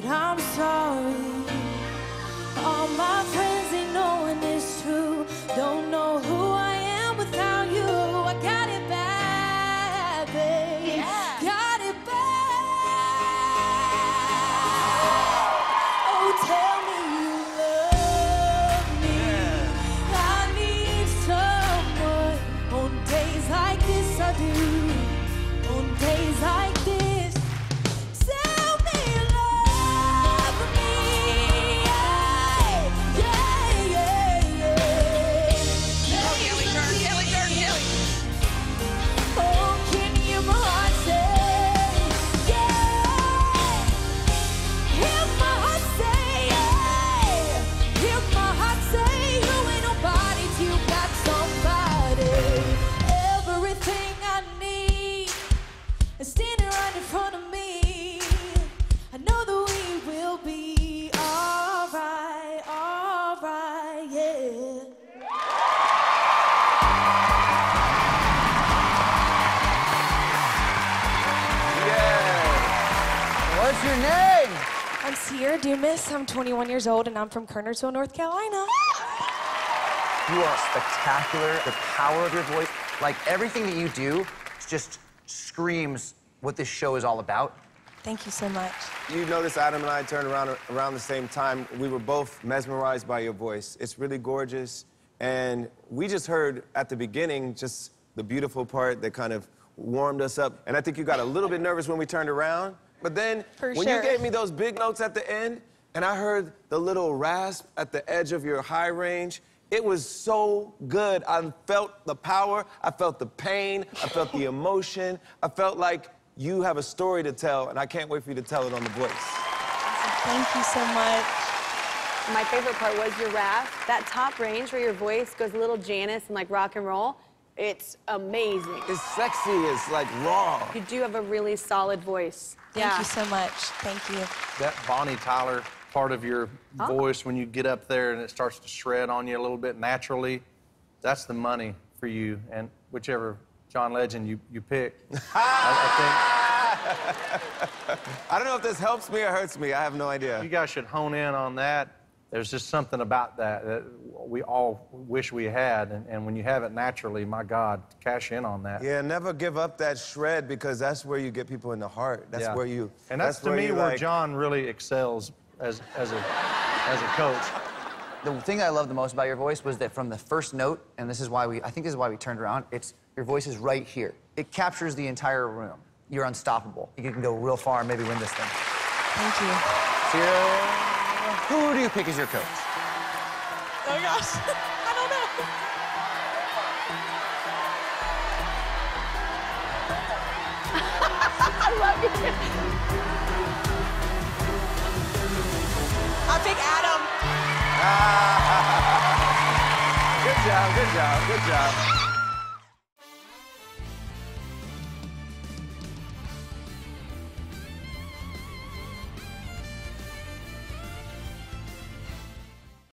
but I'm sorry. All my. What's your name? I'm Ciera Dumas. I'm 21 years old, and I'm from Kernersville, North Carolina. You are spectacular. The power of your voice, like everything that you do, just screams what this show is all about. Thank you so much. You notice Adam and I turned around around the same time. We were both mesmerized by your voice. It's really gorgeous. And we just heard at the beginning just the beautiful part that kind of warmed us up. And I think you got a little bit nervous when we turned around. But then For when sure. you gave me those big notes at the end, and I heard the little rasp at the edge of your high range, it was so good. I felt the power, I felt the pain, I felt the emotion. I felt like you have a story to tell, and I can't wait for you to tell it on The Voice. Thank you so much. My favorite part was your rap. That top range where your voice goes a little Janis and like rock and roll. It's amazing. It's sexy, it's like raw. You do have a really solid voice. Thank you so much. Thank you. That Bonnie Tyler part of your Oh. voice when you get up there and it starts to shred on you a little bit naturally, that's the money for you. And whichever John Legend you, you pick, I, I don't know if this helps me or hurts me. I have no idea. you guys should hone in on that. There's just something about that that we all wish we had. And, and when you have it naturally, my God, cash in on that. Yeah, never give up that shred because that's where you get people in the heart. That's Yeah. where you. And that's, to where me you, where like- John really excels as, as, a, as a coach. The thing I love the most about your voice was that from the first note, and this is why we, I think this is why we turned around, it's your voice is right here. It captures the entire room. You're unstoppable. You can go real far and maybe win this thing. Thank you. Ciera, who do you pick as your coach? Oh gosh. I don't know. I pick Adam. Good job, good job, good job.